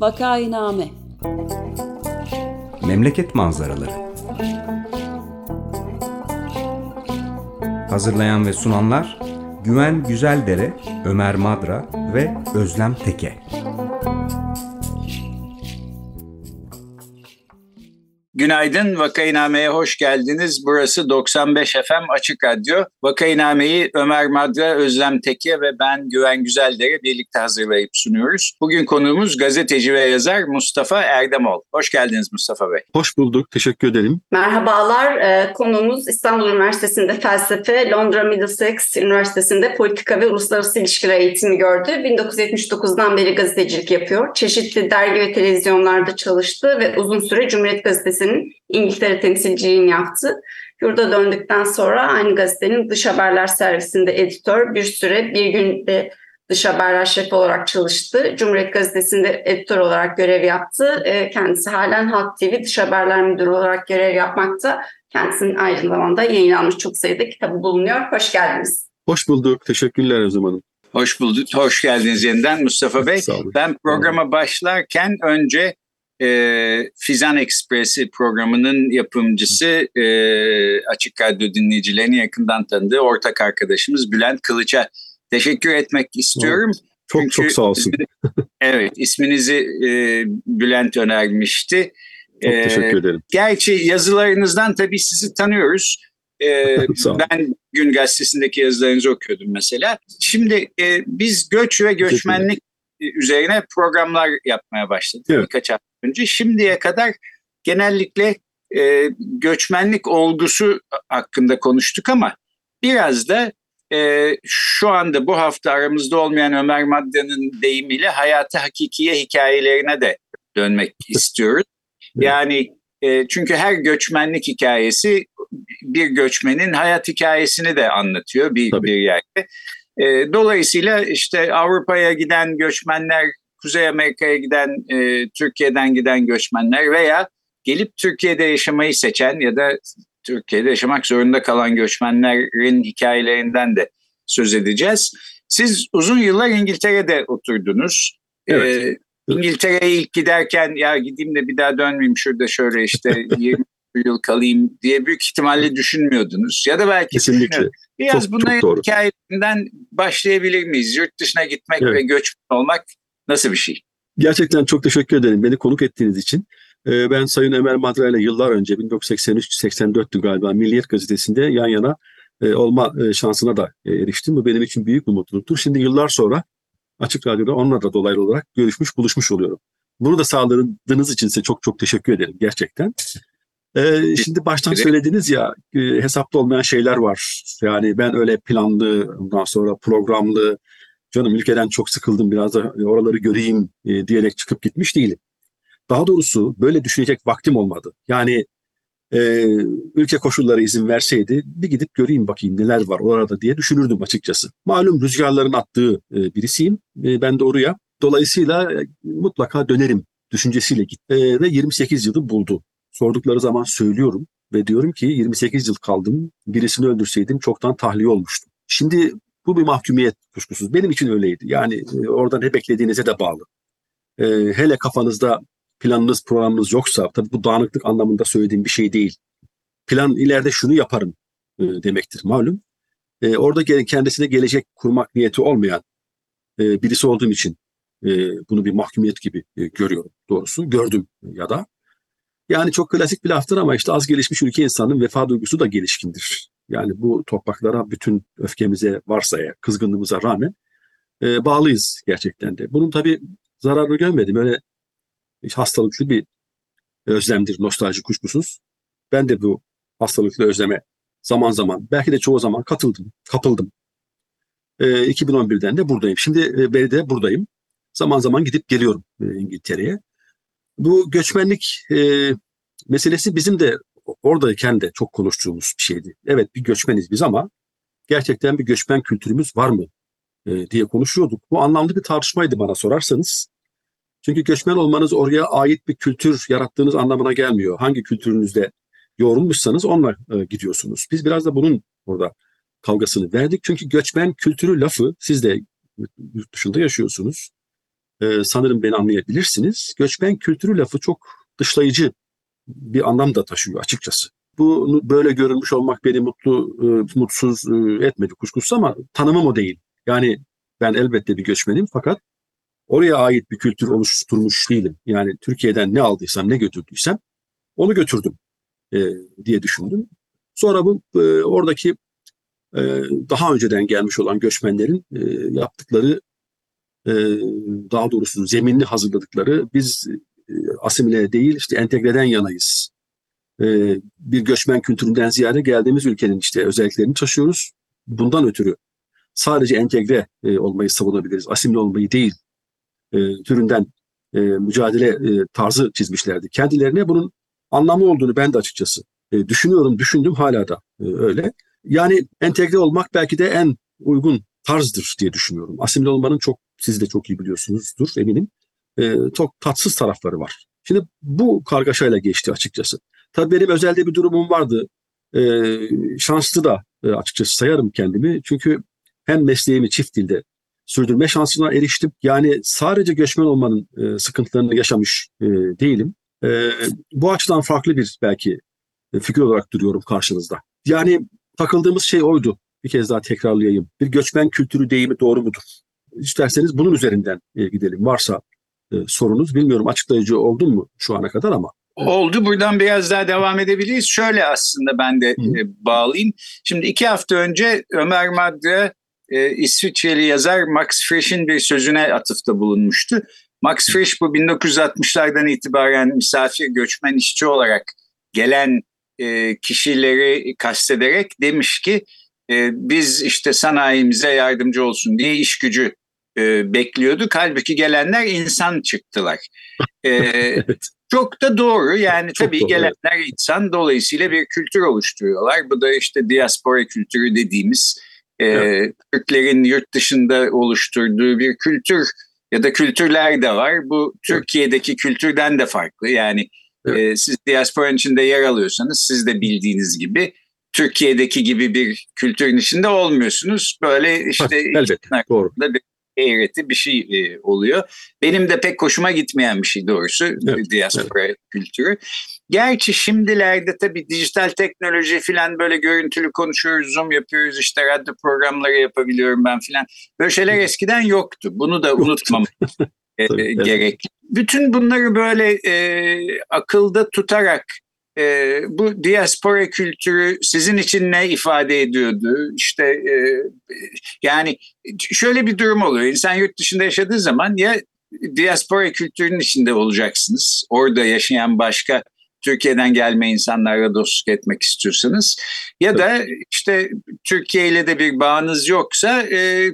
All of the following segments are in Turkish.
Vakainame Memleket manzaraları. Hazırlayan ve sunanlar Güven Güzeldere, Ömer Madra ve Özlem Teke. Günaydın, Vakainame'ye hoş geldiniz. Burası 95 FM Açık Radyo. Vakainame'yi Ömer Madra, Özlem Teke ve ben Güven Güzeldere birlikte hazırlayıp sunuyoruz. Bugün konuğumuz gazeteci ve yazar Mustafa Erdemol. Hoş geldiniz Mustafa Bey. Hoş bulduk, teşekkür ederim. Merhabalar, ee, konuğumuz İstanbul Üniversitesi'nde felsefe, Londra Middlesex Üniversitesi'nde politika ve uluslararası ilişkiler eğitimi gördü. 1979'dan beri gazetecilik yapıyor. Çeşitli dergi ve televizyonlarda çalıştı ve uzun süre Cumhuriyet Gazetesi'nin İngiltere temsilciliğini yaptı. Yurda döndükten sonra aynı gazetenin dış haberler servisinde editör, bir süre bir günde dış haberler şefi olarak çalıştı. Cumhuriyet Gazetesi'nde editör olarak görev yaptı. Ee, Kendisi halen Halk TV dış haberler müdürü olarak görev yapmakta. Kendisinin aynı zamanda yayınlanmış çok sayıda kitabı bulunuyor. Hoş geldiniz. Hoş bulduk, teşekkürler Özlem Hanım. Hoş bulduk, hoş geldiniz yeniden Mustafa Bey. Sağ olun. Ben programa başlarken önce e, Fizan Ekspresi programının yapımcısı e, Açık Radyo dinleyicilerini yakından tanıdığı ortak arkadaşımız Bülent Kılıç'a teşekkür etmek istiyorum. Çok Çünkü- çok sağ olsun. Evet, isminizi e, Bülent önermişti. Çok E, teşekkür ederim. Gerçi yazılarınızdan tabii sizi tanıyoruz. E, ben Gün Gazetesi'ndeki yazılarınızı okuyordum mesela. Şimdi e, biz göç ve göçmenlik üzerine programlar yapmaya başladık Evet. birkaç hafta önce. Şimdiye kadar genellikle e, göçmenlik olgusu hakkında konuştuk ama biraz da e, şu anda bu hafta aramızda olmayan Ömer Madda'nın deyimiyle hayatı hakikiye hikayelerine de dönmek istiyoruz. Yani e, çünkü her göçmenlik hikayesi bir göçmenin hayat hikayesini de anlatıyor bir, Tabii. bir yerde. E, dolayısıyla işte Avrupa'ya giden göçmenler, Kuzey Amerika'ya giden, e, Türkiye'den giden göçmenler veya gelip Türkiye'de yaşamayı seçen ya da Türkiye'de yaşamak zorunda kalan göçmenlerin hikayelerinden de söz edeceğiz. Siz uzun yıllar İngiltere'de oturdunuz. Evet. Ee, İngiltere'ye ilk giderken ya gideyim de bir daha dönmeyeyim şurada şöyle işte 20 yıl kalayım diye büyük ihtimalle düşünmüyordunuz. Ya da belki Kesinlikle. Biraz Çok- bunların çok doğru. hikayelerinden başlayabilir miyiz? Yurt dışına gitmek Evet. ve göçmen olmak nasıl bir şey? Gerçekten çok teşekkür ederim beni konuk ettiğiniz için. Ee, Ben Sayın Ömer Madra ile yıllar önce 1983-84'tü galiba Milliyet Gazetesi'nde yan yana e, olma e, şansına da e, eriştim. Bu benim için büyük bir mutluluktur. Şimdi yıllar sonra Açık Radyo'da onunla da dolaylı olarak görüşmüş, buluşmuş oluyorum. Bunu da sağladığınız için size çok çok teşekkür ederim gerçekten. Ee, şimdi baştan söylediniz ya e, hesapta olmayan şeyler var. Yani ben öyle planlı, ondan sonra programlı, canım ülkeden çok sıkıldım biraz da oraları göreyim e, diyerek çıkıp gitmiş değilim. Daha doğrusu böyle düşünecek vaktim olmadı. Yani e, ülke koşulları izin verseydi bir gidip göreyim bakayım neler var orada diye düşünürdüm açıkçası. Malum rüzgarların attığı e, birisiyim. E, ben de oraya. Dolayısıyla e, mutlaka dönerim düşüncesiyle git. E, ve 28 yılı buldu. Sordukları zaman söylüyorum ve diyorum ki 28 yıl kaldım. Birisini öldürseydim çoktan tahliye olmuştum. Şimdi bu bir mahkumiyet kuşkusuz. Benim için öyleydi. Yani e, orada ne beklediğinize de bağlı. E, hele kafanızda planınız programınız yoksa tabii bu dağınıklık anlamında söylediğim bir şey değil. Plan ileride şunu yaparım e, demektir malum. E, orada kendisine gelecek kurmak niyeti olmayan e, birisi olduğum için e, bunu bir mahkumiyet gibi e, görüyorum doğrusu. Gördüm ya da. Yani çok klasik bir laftır ama işte az gelişmiş ülke insanının vefa duygusu da gelişkindir. Yani bu topraklara bütün öfkemize varsa eğer, kızgınlığımıza rağmen e, bağlıyız gerçekten de. Bunun tabii zararını görmedim. Öyle hastalıklı bir özlemdir, nostalji kuşkusuz. Ben de bu hastalıklı özleme zaman zaman, belki de çoğu zaman katıldım, kapıldım. E, 2011'den de buradayım. Şimdi e, beri de buradayım. Zaman zaman gidip geliyorum e, İngiltere'ye. Bu göçmenlik e, meselesi bizim de oradayken de çok konuştuğumuz bir şeydi. Evet bir göçmeniz biz ama gerçekten bir göçmen kültürümüz var mı e, diye konuşuyorduk. Bu anlamlı bir tartışmaydı bana sorarsanız. Çünkü göçmen olmanız oraya ait bir kültür yarattığınız anlamına gelmiyor. Hangi kültürünüzde yoğrulmuşsanız onunla e, gidiyorsunuz. Biz biraz da bunun burada kavgasını verdik. Çünkü göçmen kültürü lafı siz de yurt dışında yaşıyorsunuz. Ee, sanırım beni anlayabilirsiniz. Göçmen kültürü lafı çok dışlayıcı bir anlam da taşıyor açıkçası. Bu böyle görülmüş olmak beni mutlu, e, mutsuz e, etmedi kuşkusuz ama tanımım o değil. Yani ben elbette bir göçmenim fakat oraya ait bir kültür oluşturmuş değilim. Yani Türkiye'den ne aldıysam, ne götürdüysem onu götürdüm e, diye düşündüm. Sonra bu e, oradaki e, daha önceden gelmiş olan göçmenlerin e, yaptıkları e, daha doğrusu zeminli hazırladıkları biz asimile değil işte entegreden yanayız. E, bir göçmen kültüründen ziyade geldiğimiz ülkenin işte özelliklerini taşıyoruz. Bundan ötürü sadece entegre e, olmayı savunabiliriz. Asimile olmayı değil e, türünden e, mücadele e, tarzı çizmişlerdi. Kendilerine bunun anlamı olduğunu ben de açıkçası e, düşünüyorum, düşündüm hala da e, öyle. Yani entegre olmak belki de en uygun tarzdır diye düşünüyorum. Asimile olmanın çok, siz de çok iyi biliyorsunuzdur eminim. E, çok tatsız tarafları var. Şimdi bu kargaşayla geçti açıkçası. Tabii benim özelde bir durumum vardı. E, şanslı da e, açıkçası sayarım kendimi. Çünkü hem mesleğimi çift dilde sürdürme şansına eriştim. Yani sadece göçmen olmanın e, sıkıntılarını yaşamış e, değilim. E, bu açıdan farklı bir belki e, figür olarak duruyorum karşınızda. Yani takıldığımız şey oydu. Bir kez daha tekrarlayayım. Bir göçmen kültürü deyimi doğru mudur? İsterseniz bunun üzerinden e, gidelim. Varsa e, sorunuz bilmiyorum açıklayıcı oldum mu şu ana kadar ama. Oldu. Buradan biraz daha devam edebiliriz. Şöyle aslında ben de e, bağlayayım. Şimdi iki hafta önce Ömer Madra e, İsviçreli yazar Max Frisch'in bir sözüne atıfta bulunmuştu. Max Frisch bu 1960'lardan itibaren misafir göçmen işçi olarak gelen e, kişileri kastederek demiş ki e, biz işte sanayimize yardımcı olsun diye iş gücü e, bekliyorduk. Halbuki gelenler insan çıktılar. E, evet. Çok da doğru yani çok tabii doğru, gelenler evet. insan dolayısıyla bir kültür oluşturuyorlar. Bu da işte diaspora kültürü dediğimiz e, evet. Türklerin yurt dışında oluşturduğu bir kültür ya da kültürler de var. Bu Türkiye'deki kültürden de farklı yani evet. e, siz diasporanın içinde yer alıyorsanız siz de bildiğiniz gibi Türkiye'deki gibi bir kültürün içinde olmuyorsunuz. Böyle işte elbette doğru. bir eğreti bir şey e, oluyor. Benim de pek hoşuma gitmeyen bir şey doğrusu evet, diaspora evet. kültürü. Gerçi şimdilerde tabii dijital teknoloji falan böyle görüntülü konuşuyoruz, zoom yapıyoruz işte radyo programları yapabiliyorum ben falan. Böyle şeyler eskiden yoktu. Bunu da unutmam e, gerek. Bütün bunları böyle e, akılda tutarak e, bu diaspora kültürü sizin için ne ifade ediyordu? İşte e, yani şöyle bir durum oluyor. İnsan yurt dışında yaşadığı zaman ya diaspora kültürünün içinde olacaksınız. Orada yaşayan başka Türkiye'den gelme insanlarla dostluk etmek istiyorsanız ya da işte Türkiye ile de bir bağınız yoksa e,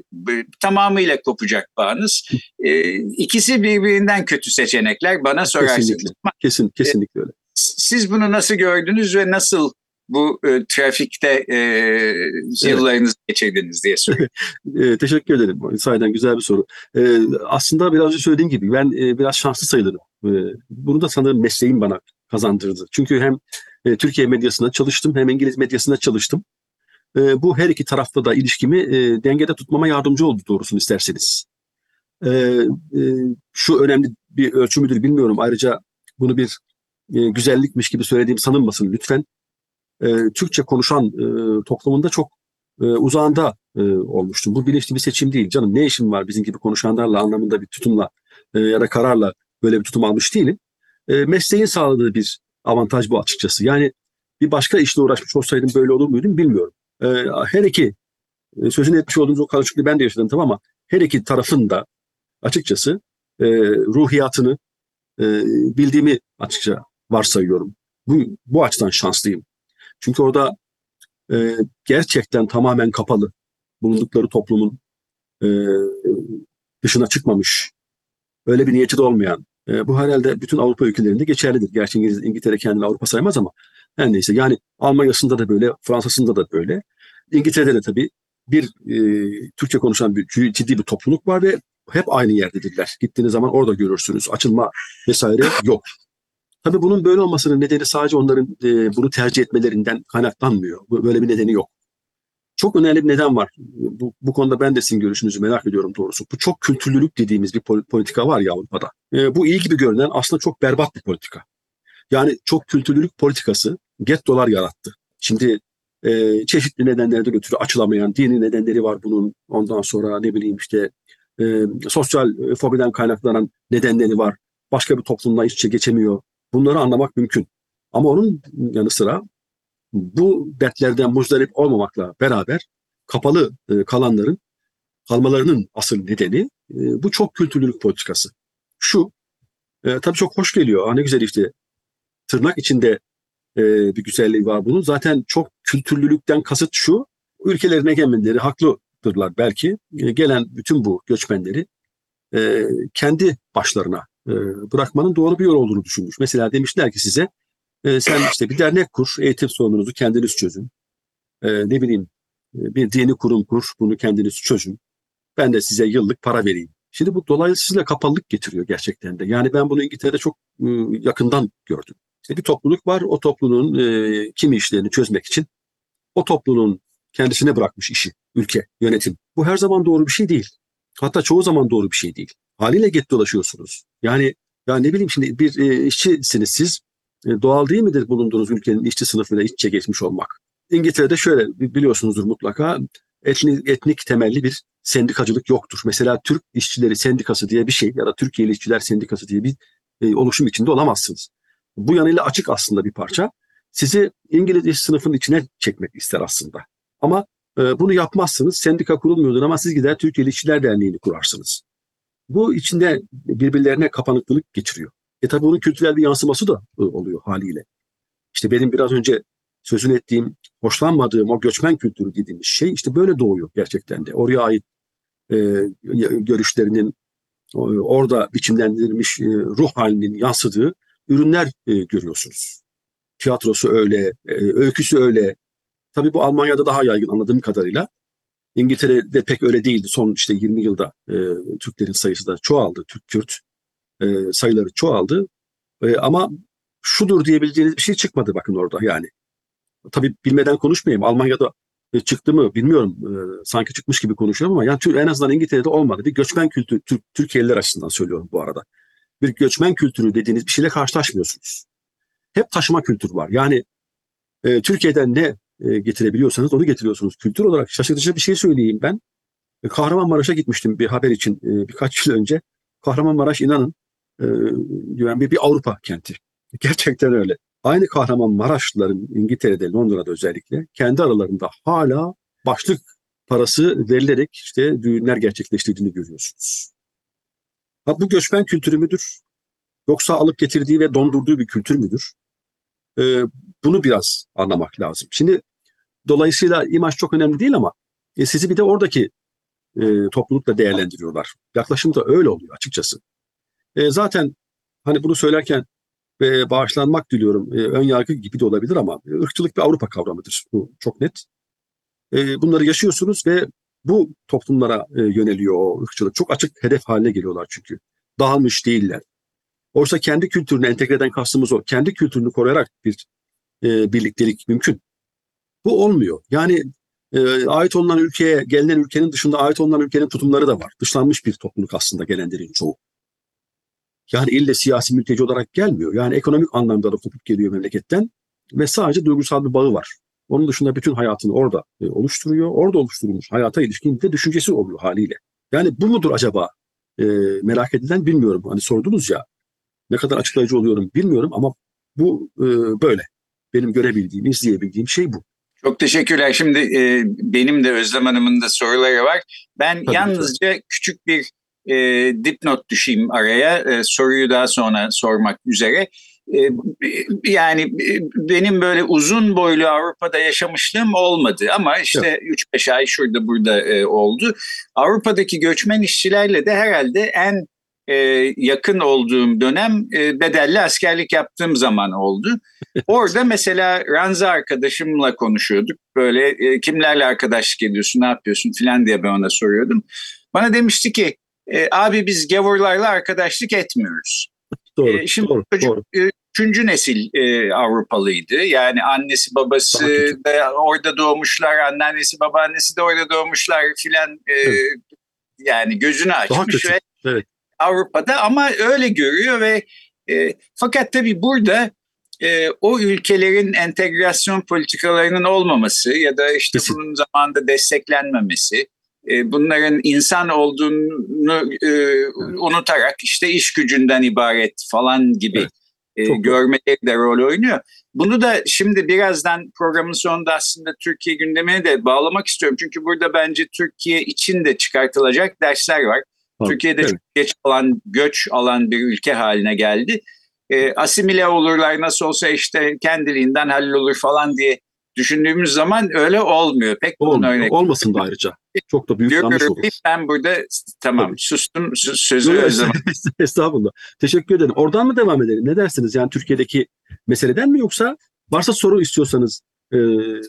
tamamıyla kopacak bağınız. E, ikisi birbirinden kötü seçenekler bana sorarsanız. Kesinlikle, Kesin, kesinlikle öyle. Siz bunu nasıl gördünüz ve nasıl bu e, trafikte e, yıllarınızı evet. geçirdiniz diye soruyorum. e, teşekkür ederim. Sayeden güzel bir soru. E, aslında biraz önce söylediğim gibi ben e, biraz şanslı sayılırım. E, bunu da sanırım mesleğim bana kazandırdı. Çünkü hem e, Türkiye medyasında çalıştım hem İngiliz medyasında çalıştım. E, bu her iki tarafta da ilişkimi e, dengede tutmama yardımcı oldu doğrusunu isterseniz. E, e, şu önemli bir ölçü müdür bilmiyorum. Ayrıca bunu bir e, güzellikmiş gibi söylediğim sanılmasın lütfen. E, Türkçe konuşan e, toplumunda çok e, uzağında e, olmuştum. Bu bilinçli bir seçim değil canım. Ne işim var bizim gibi konuşanlarla anlamında bir tutumla e, ya da kararla böyle bir tutum almış değilim. E, mesleğin sağladığı bir avantaj bu açıkçası. Yani bir başka işle uğraşmış olsaydım böyle olur muydum bilmiyorum. E, her iki e, sözünü etmiş olduğumuz o karışıklığı ben de yaşadım tamam ama her iki tarafın da açıkçası e, ruhiyatını e, bildiğimi açıkça varsayıyorum. Bu, bu açıdan şanslıyım. Çünkü orada e, gerçekten tamamen kapalı bulundukları toplumun e, dışına çıkmamış, öyle bir niyeti de olmayan, e, bu herhalde bütün Avrupa ülkelerinde geçerlidir. Gerçi İngiliz, İngiltere kendini Avrupa saymaz ama her neyse. Yani Almanya'sında da böyle, Fransa'sında da böyle. İngiltere'de de tabii bir e, Türkçe konuşan bir ciddi bir topluluk var ve hep aynı yerdedirler. Gittiğiniz zaman orada görürsünüz. Açılma vesaire yok. Tabii bunun böyle olmasının nedeni sadece onların e, bunu tercih etmelerinden kaynaklanmıyor. Böyle bir nedeni yok. çok önemli bir neden var. Bu, bu konuda ben de sizin görüşünüzü merak ediyorum doğrusu. Bu çok kültürlülük dediğimiz bir politika var ya Avrupa'da. E, bu iyi gibi görünen aslında çok berbat bir politika. Yani çok kültürlülük politikası gettolar yarattı. Şimdi e, çeşitli nedenlerden ötürü açılamayan dini nedenleri var bunun. Ondan sonra ne bileyim işte e, sosyal fobiden kaynaklanan nedenleri var. Başka bir toplumla iç içe geçemiyor. Bunları anlamak mümkün. Ama onun yanı sıra bu dertlerden muzdarip olmamakla beraber kapalı e, kalanların kalmalarının asıl nedeni e, bu çok kültürlülük politikası. Şu, e, tabii çok hoş geliyor. Ne güzel işte tırnak içinde e, bir güzelliği var bunun. Zaten çok kültürlülükten kasıt şu, ülkelerin egemenleri haklıdırlar belki. Gelen bütün bu göçmenleri kendi başlarına e, bırakmanın doğru bir yol olduğunu düşünmüş. Mesela demişler ki size e, sen işte bir dernek kur, eğitim sorununuzu kendiniz çözün. E, ne bileyim bir dini kurum kur, bunu kendiniz çözün. Ben de size yıllık para vereyim. Şimdi bu dolayısıyla kapalılık getiriyor gerçekten de. Yani ben bunu İngiltere'de çok e, yakından gördüm. İşte bir topluluk var, o topluluğun kimi işlerini çözmek için o topluluğun kendisine bırakmış işi, ülke, yönetim. Bu her zaman doğru bir şey değil. Hatta çoğu zaman doğru bir şey değil. Haliyle get dolaşıyorsunuz. Yani ya ne bileyim şimdi bir e, işçisiniz siz. E, doğal değil midir bulunduğunuz ülkenin işçi sınıfıyla iç içe geçmiş olmak? İngiltere'de şöyle biliyorsunuzdur mutlaka etnik, etnik temelli bir sendikacılık yoktur. Mesela Türk İşçileri Sendikası diye bir şey ya da Türkiye'li İşçiler Sendikası diye bir e, oluşum içinde olamazsınız. Bu yanıyla açık aslında bir parça. Sizi İngiliz iş sınıfının içine çekmek ister aslında. Ama e, bunu yapmazsınız. Sendika kurulmuyordur ama siz gider Türkiye'li İşçiler Derneği'ni kurarsınız. Bu içinde birbirlerine kapanıklılık geçiriyor. E tabi bunun kültürel bir yansıması da e, oluyor haliyle. İşte benim biraz önce sözünü ettiğim, hoşlanmadığım o göçmen kültürü dediğimiz şey işte böyle doğuyor gerçekten de. Oraya ait e, görüşlerinin orada biçimlendirilmiş e, ruh halinin yansıdığı ürünler e, görüyorsunuz. Tiyatrosu öyle, e, öyküsü öyle. Tabii bu Almanya'da daha yaygın anladığım kadarıyla. İngiltere'de pek öyle değildi. Son işte 20 yılda e, Türklerin sayısı da çoğaldı. Türk-Kürt e, sayıları çoğaldı. E, ama şudur diyebileceğiniz bir şey çıkmadı bakın orada yani. Tabii bilmeden konuşmayayım. Almanya'da e, çıktı mı bilmiyorum. E, sanki çıkmış gibi konuşuyorum ama yani en azından İngiltere'de olmadı. Bir göçmen kültürü Türk, Türkiye'liler açısından söylüyorum bu arada. Bir göçmen kültürü dediğiniz bir şeyle karşılaşmıyorsunuz. Hep taşıma kültürü var. Yani e, Türkiye'den ne e, getirebiliyorsanız onu getiriyorsunuz. Kültür olarak şaşırtıcı bir şey söyleyeyim ben. E, Kahramanmaraş'a gitmiştim bir haber için e, birkaç yıl önce. Kahramanmaraş inanın e, bir, bir Avrupa kenti. Gerçekten öyle. Aynı Kahramanmaraşlıların İngiltere'de, Londra'da özellikle kendi aralarında hala başlık parası verilerek işte düğünler gerçekleştirdiğini görüyorsunuz. Ha, bu göçmen kültürü müdür? Yoksa alıp getirdiği ve dondurduğu bir kültür müdür? Ee, bunu biraz anlamak lazım. Şimdi dolayısıyla imaj çok önemli değil ama e, sizi bir de oradaki e, toplulukla değerlendiriyorlar. Yaklaşım da öyle oluyor açıkçası. E, zaten hani bunu söylerken ve bağışlanmak diliyorum. E, ön yargı gibi de olabilir ama ırkçılık bir Avrupa kavramıdır. Bu çok net. E, bunları yaşıyorsunuz ve bu toplumlara e, yöneliyor o ırkçılık. Çok açık hedef haline geliyorlar çünkü. Dağılmış değiller. Oysa kendi kültürünü entegreden kastımız o. Kendi kültürünü koruyarak bir e, birliktelik mümkün. Bu olmuyor. Yani e, ait olunan ülkeye, gelinen ülkenin dışında ait olunan ülkenin tutumları da var. Dışlanmış bir topluluk aslında gelenlerin çoğu. Yani ille siyasi mülteci olarak gelmiyor. Yani ekonomik anlamda da kopup geliyor memleketten ve sadece duygusal bir bağı var. Onun dışında bütün hayatını orada e, oluşturuyor. Orada oluşturulmuş hayata ilişkin de düşüncesi oluyor haliyle. Yani bu mudur acaba e, merak edilen bilmiyorum. Hani sordunuz ya ne kadar açıklayıcı oluyorum bilmiyorum ama bu e, böyle. Benim görebildiğim, izleyebildiğim şey bu. Çok teşekkürler. Şimdi e, benim de Özlem Hanım'ın da soruları var. Ben Tabii yalnızca ki. küçük bir e, dipnot düşeyim araya. E, soruyu daha sonra sormak üzere. E, yani e, benim böyle uzun boylu Avrupa'da yaşamışlığım olmadı ama işte 3-5 ay şurada burada e, oldu. Avrupa'daki göçmen işçilerle de herhalde en e, yakın olduğum dönem e, bedelli askerlik yaptığım zaman oldu. Orada mesela Ranza arkadaşımla konuşuyorduk. Böyle e, kimlerle arkadaşlık ediyorsun, ne yapıyorsun filan diye ben ona soruyordum. Bana demişti ki e, abi biz gavurlarla arkadaşlık etmiyoruz. Doğru, e, şimdi doğru, çocuk, doğru. E, üçüncü nesil e, Avrupalıydı. Yani annesi babası da orada doğmuşlar, anneannesi babaannesi de orada doğmuşlar filan. E, Evet. Yani gözünü açmış ve Evet. Avrupa'da ama öyle görüyor ve e, fakat tabii burada e, o ülkelerin entegrasyon politikalarının olmaması ya da işte Kesin. bunun zamanında desteklenmemesi, e, bunların insan olduğunu e, unutarak işte iş gücünden ibaret falan gibi Evet, e, çok görmeleri de rol oynuyor. Bunu da şimdi birazdan programın sonunda aslında Türkiye gündemine de bağlamak istiyorum. Çünkü burada bence Türkiye için de çıkartılacak dersler var. Türkiye'de evet. çok geç alan, göç alan bir ülke haline geldi. E, asimile olurlar nasıl olsa işte kendiliğinden hallolur falan diye düşündüğümüz zaman öyle olmuyor. Pek bunun örnek. Olmasın da ayrıca. Çok da büyük yanlış Görüyorum olur. ben burada tamam Tabii. sustum sö- sözü Yok. Estağfurullah. Teşekkür ederim. Oradan mı devam edelim? Ne dersiniz? Yani Türkiye'deki meseleden mi yoksa varsa soru istiyorsanız e,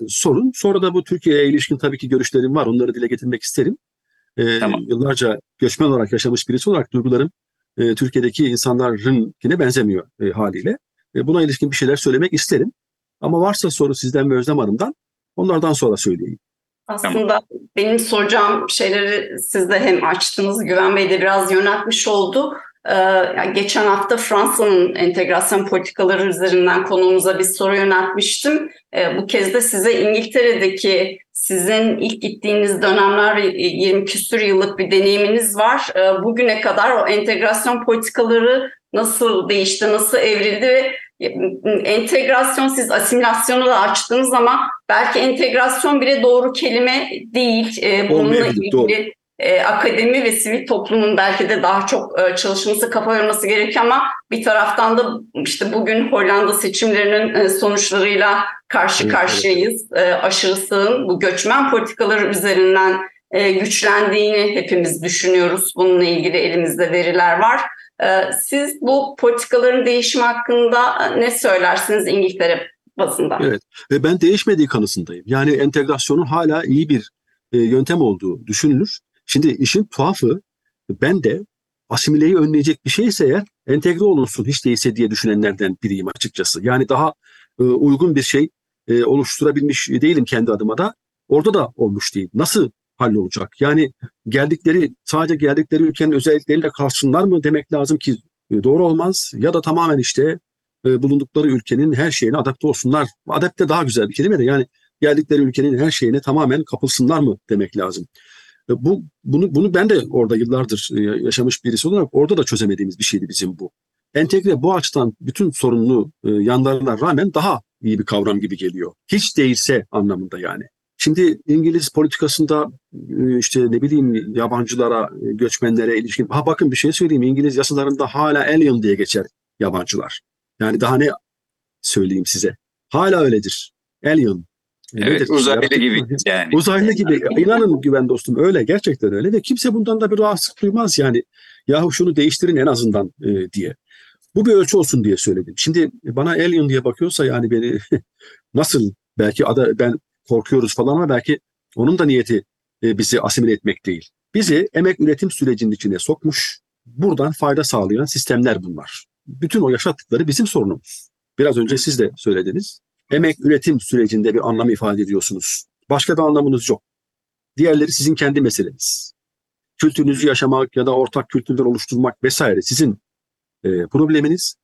sorun. Sonra da bu Türkiye'ye ilişkin tabii ki görüşlerim var. Onları dile getirmek isterim. E, Tamam. Yıllarca göçmen olarak yaşamış birisi olarak duygularım e, Türkiye'deki insanlarınkine benzemiyor e, haliyle. E, buna ilişkin bir şeyler söylemek isterim. Ama varsa soru sizden ve Özlem Hanım'dan onlardan sonra söyleyeyim. Aslında benim soracağım şeyleri siz de hem açtınız, Güven Bey de biraz yöneltmiş oldu. Ee, yani geçen hafta Fransa'nın entegrasyon politikaları üzerinden konuğumuza bir soru yöneltmiştim. Ee, bu kez de size İngiltere'deki sizin ilk gittiğiniz dönemler ve 20 küsur yıllık bir deneyiminiz var. Ee, bugüne kadar o entegrasyon politikaları nasıl değişti, nasıl evrildi ve entegrasyon siz asimilasyonu da açtığınız zaman belki entegrasyon bile doğru kelime değil. Ee, bununla ilgili doğru. E, akademi ve sivil toplumun belki de daha çok e, çalışması, kafa yorması gerekiyor ama bir taraftan da işte bugün Hollanda seçimlerinin e, sonuçlarıyla karşı karşıyayız. E, aşırı sağın bu göçmen politikaları üzerinden e, güçlendiğini hepimiz düşünüyoruz. Bununla ilgili elimizde veriler var. E, siz bu politikaların değişimi hakkında ne söylersiniz İngiltere bazında? Evet. Ve ben değişmediği kanısındayım. Yani entegrasyonun hala iyi bir yöntem olduğu düşünülür. Şimdi işin tuhafı ben de asimileyi önleyecek bir şeyse eğer entegre olunsun hiç değilse diye düşünenlerden biriyim açıkçası. Yani daha e, uygun bir şey e, oluşturabilmiş değilim kendi adıma da. Orada da olmuş değil. Nasıl hallolacak? Yani geldikleri sadece geldikleri ülkenin özellikleriyle kalsınlar mı demek lazım ki e, doğru olmaz. Ya da tamamen işte e, bulundukları ülkenin her şeyine adapte olsunlar. Adapte daha güzel bir kelime de yani geldikleri ülkenin her şeyine tamamen kapılsınlar mı demek lazım. E, Bu bunu bunu ben de orada yıllardır e, yaşamış birisi olarak orada da çözemediğimiz bir şeydi bizim bu. Entegre bu açıdan bütün sorunlu e, yanlarına rağmen daha iyi bir kavram gibi geliyor. Hiç değilse anlamında yani. Şimdi İngiliz politikasında işte ne bileyim yabancılara, göçmenlere ilişkin. Ha bakın bir şey söyleyeyim. İngiliz yasalarında hala alien diye geçer yabancılar. Yani daha ne söyleyeyim size. Hala öyledir. Alien. Evet nedir? uzaylı Yaratık gibi mı? yani. Uzaylı gibi. İnanın güven dostum öyle gerçekten öyle ve kimse bundan da bir rahatsızlık duymaz yani. Yahu şunu değiştirin en azından e, diye. Bu bir ölçü olsun diye söyledim. Şimdi bana alien diye bakıyorsa yani beni nasıl belki ada, ben korkuyoruz falan ama belki onun da niyeti e, bizi asimile etmek değil. Bizi emek üretim sürecinin içine sokmuş, buradan fayda sağlayan sistemler bunlar. Bütün o yaşattıkları bizim sorunumuz. Biraz önce siz de söylediniz. Emek üretim sürecinde bir anlam ifade ediyorsunuz. Başka bir anlamınız yok. Diğerleri sizin kendi meseleniz. Kültürünüzü yaşamak ya da ortak kültürler oluşturmak vesaire sizin e, probleminiz.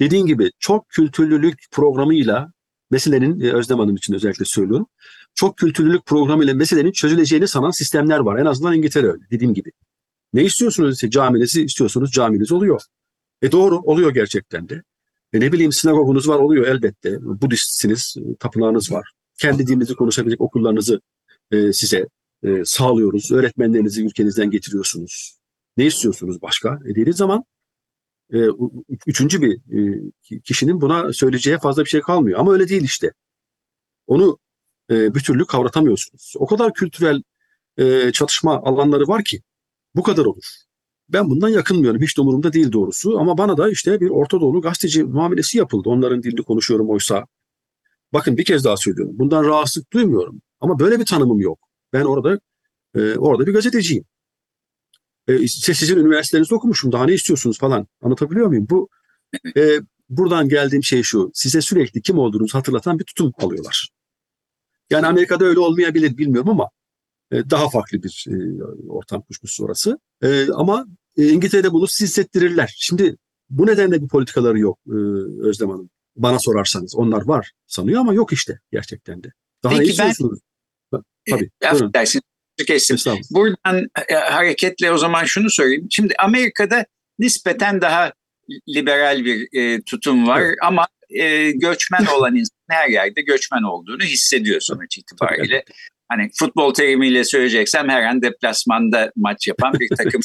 Dediğin gibi çok kültürlülük programıyla meselenin e, Özlem Hanım için özellikle söylüyorum. Çok kültürlülük programıyla meselenin çözüleceğini sanan sistemler var. En azından İngiltere öyle dediğim gibi. Ne istiyorsunuz ise caminizi istiyorsunuz caminiz oluyor. E doğru oluyor gerçekten de. E ne bileyim sinagogunuz var oluyor elbette. Budistsiniz, e, tapınağınız var. Kendi dilinizi konuşabilecek okullarınızı e, size e, sağlıyoruz. Öğretmenlerinizi ülkenizden getiriyorsunuz. Ne istiyorsunuz başka? E dediği zaman e, üçüncü bir e, kişinin buna söyleyeceği fazla bir şey kalmıyor. Ama öyle değil işte. Onu e, bir türlü kavratamıyorsunuz. O kadar kültürel e, çatışma alanları var ki bu kadar olur. Ben bundan yakınmıyorum. Hiç de umurumda değil doğrusu. Ama bana da işte bir Orta Doğulu gazeteci muamelesi yapıldı. Onların dilini konuşuyorum oysa. Bakın bir kez daha söylüyorum. Bundan rahatsızlık duymuyorum. Ama böyle bir tanımım yok. Ben orada e, orada bir gazeteciyim. E, sizin üniversitenizde okumuşum. Daha ne istiyorsunuz falan. Anlatabiliyor muyum? Bu e, buradan geldiğim şey şu. Size sürekli kim olduğunuzu hatırlatan bir tutum alıyorlar. Yani Amerika'da öyle olmayabilir bilmiyorum ama e, daha farklı bir e, ortam kuşkusu orası. E, ama e, İngiltere'de bunu siz hissettirirler. Şimdi bu nedenle bir politikaları yok e, Özlem Hanım. Bana sorarsanız onlar var sanıyor ama yok işte gerçekten de. Daha Peki ben-. Tabii. E, affedersiniz, kestim. Buradan e, hareketle o zaman şunu söyleyeyim. Şimdi Amerika'da nispeten daha liberal bir e, tutum var Evet. ama e, göçmen olan insan her yerde göçmen olduğunu hissediyor sonuç itibariyle. Hani futbol terimiyle söyleyeceksem her an deplasmanda maç yapan bir takım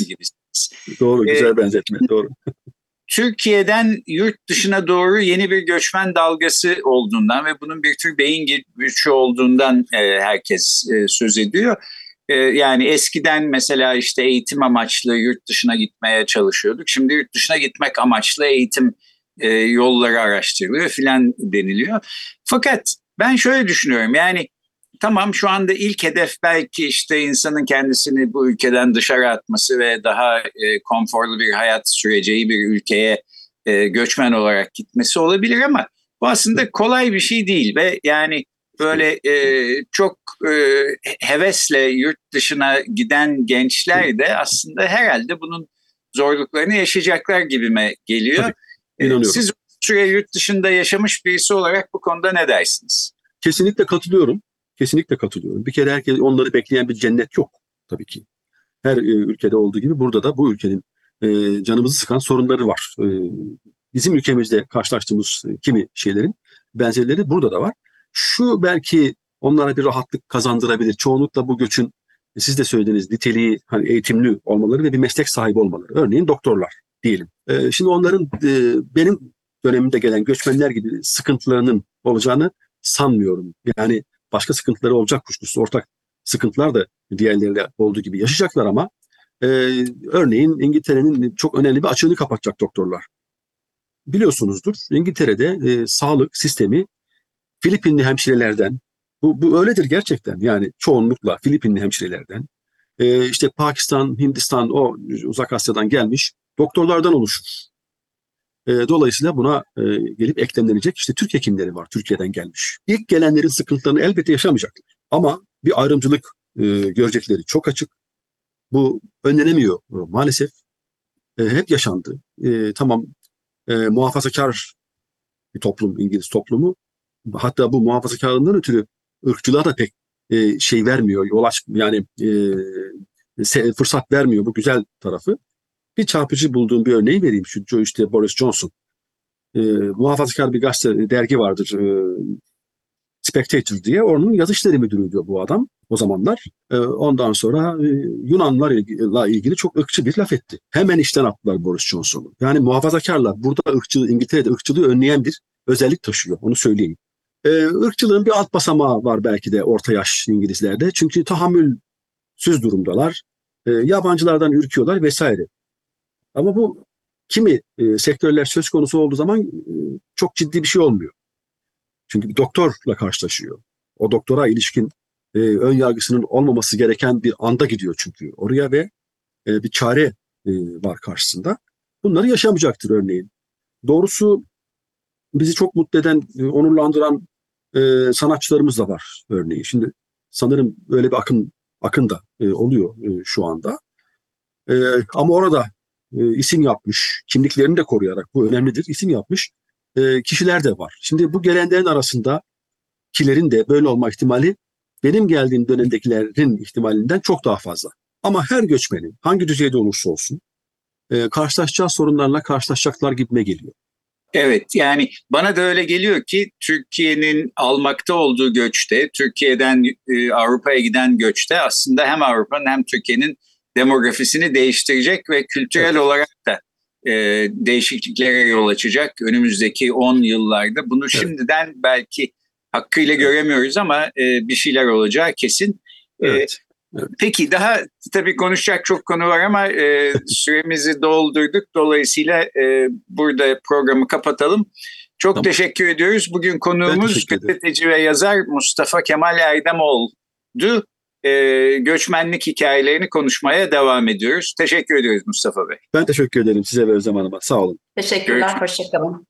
Doğru E, güzel benzetme. Doğru. Türkiye'den yurt dışına doğru yeni bir göçmen dalgası olduğundan ve bunun bir tür beyin göçü olduğundan e, herkes e, söz ediyor. E, yani eskiden mesela işte eğitim amaçlı yurt dışına gitmeye çalışıyorduk. Şimdi yurt dışına gitmek amaçlı eğitim e, yolları araştırılıyor filan deniliyor. Fakat ben şöyle düşünüyorum yani tamam şu anda ilk hedef belki işte insanın kendisini bu ülkeden dışarı atması ve daha e, konforlu bir hayat süreceği bir ülkeye e, göçmen olarak gitmesi olabilir ama bu aslında kolay bir şey değil ve yani böyle e, çok e, hevesle yurt dışına giden gençler de aslında herhalde bunun zorluklarını yaşayacaklar gibime geliyor. Tabii, E, inanıyorum. Siz süre yurt dışında yaşamış birisi olarak bu konuda ne dersiniz? Kesinlikle katılıyorum. Kesinlikle katılıyorum. Bir kere herkes onları bekleyen bir cennet yok tabii ki. Her e, ülkede olduğu gibi burada da bu ülkenin e, canımızı sıkan sorunları var. E, bizim ülkemizde karşılaştığımız e, kimi şeylerin benzerleri burada da var. Şu belki onlara bir rahatlık kazandırabilir. Çoğunlukla bu göçün e, siz de söylediğiniz niteliği hani eğitimli olmaları ve bir meslek sahibi olmaları. Örneğin doktorlar diyelim. E, şimdi onların e, benim dönemimde gelen göçmenler gibi sıkıntılarının olacağını sanmıyorum. Yani başka sıkıntıları olacak kuşkusuz. Ortak sıkıntılar da diğerleriyle olduğu gibi yaşayacaklar ama e, örneğin İngiltere'nin çok önemli bir açığını kapatacak doktorlar. Biliyorsunuzdur İngiltere'de e, sağlık sistemi Filipinli hemşirelerden bu, bu öyledir gerçekten yani çoğunlukla Filipinli hemşirelerden e, işte Pakistan, Hindistan o uzak Asya'dan gelmiş doktorlardan oluşur. E, dolayısıyla buna e, gelip eklemlenecek işte Türk hekimleri var Türkiye'den gelmiş. İlk gelenlerin sıkıntılarını elbette yaşamayacaklar. Ama bir ayrımcılık e, görecekleri çok açık. Bu önlenemiyor e, maalesef. Hep yaşandı. Tamam e, muhafazakar bir toplum İngiliz toplumu. Hatta bu muhafazakarlığından ötürü ırkçılığa da pek şey vermiyor. Yol aç yani fırsat vermiyor bu güzel tarafı. Bir çarpıcı bulduğum bir örneği vereyim. Şu işte Boris Johnson. E, muhafazakar bir gazete, dergi vardır. E, Spectator diye. Onun yazı işleri müdürüydü bu adam o zamanlar. E, ondan sonra e, Yunanlarla ilgili çok ırkçı bir laf etti. Hemen işten attılar Boris Johnson'u. Yani muhafazakarlar burada ırkçılığı, İngiltere'de ırkçılığı önleyen bir özellik taşıyor. Onu söyleyeyim. E, ırkçılığın bir alt basamağı var belki de orta yaş İngilizlerde. Çünkü tahammülsüz durumdalar. E, yabancılardan ürküyorlar vesaire. Ama bu kimi e, sektörler söz konusu olduğu zaman e, çok ciddi bir şey olmuyor. Çünkü bir doktorla karşılaşıyor. O doktora ilişkin e, ön yargısının olmaması gereken bir anda gidiyor çünkü oraya ve e, bir çare e, var karşısında. Bunları yaşamayacaktır örneğin. Doğrusu bizi çok mutlu eden, e, onurlandıran e, sanatçılarımız da var örneğin. Şimdi sanırım öyle bir akım akın da e, oluyor e, şu anda. E, ama orada e, isim yapmış, kimliklerini de koruyarak bu önemlidir, isim yapmış e, kişiler de var. Şimdi bu gelenlerin arasında kilerin de böyle olma ihtimali benim geldiğim dönemdekilerin ihtimalinden çok daha fazla. Ama her göçmenin hangi düzeyde olursa olsun e, karşılaşacağı sorunlarla karşılaşacaklar gibime geliyor. Evet yani bana da öyle geliyor ki Türkiye'nin almakta olduğu göçte, Türkiye'den e, Avrupa'ya giden göçte aslında hem Avrupa'nın hem Türkiye'nin demografisini değiştirecek ve kültürel Evet. olarak da e, değişikliklere yol açacak önümüzdeki 10 yıllarda. Bunu şimdiden belki hakkıyla göremiyoruz ama e, bir şeyler olacağı kesin. E, Evet. Peki daha tabii konuşacak çok konu var ama e, süremizi doldurduk. Dolayısıyla e, burada programı kapatalım. Çok Tamam. teşekkür ediyoruz. Bugün konuğumuz gazeteci ve yazar Mustafa Kemal Erdemoğlu'du. E, göçmenlik hikayelerini konuşmaya devam ediyoruz. Teşekkür ediyoruz Mustafa Bey. Ben teşekkür ederim size ve Özlem Hanım'a. Sağ olun. Teşekkürler, hoşçakalın.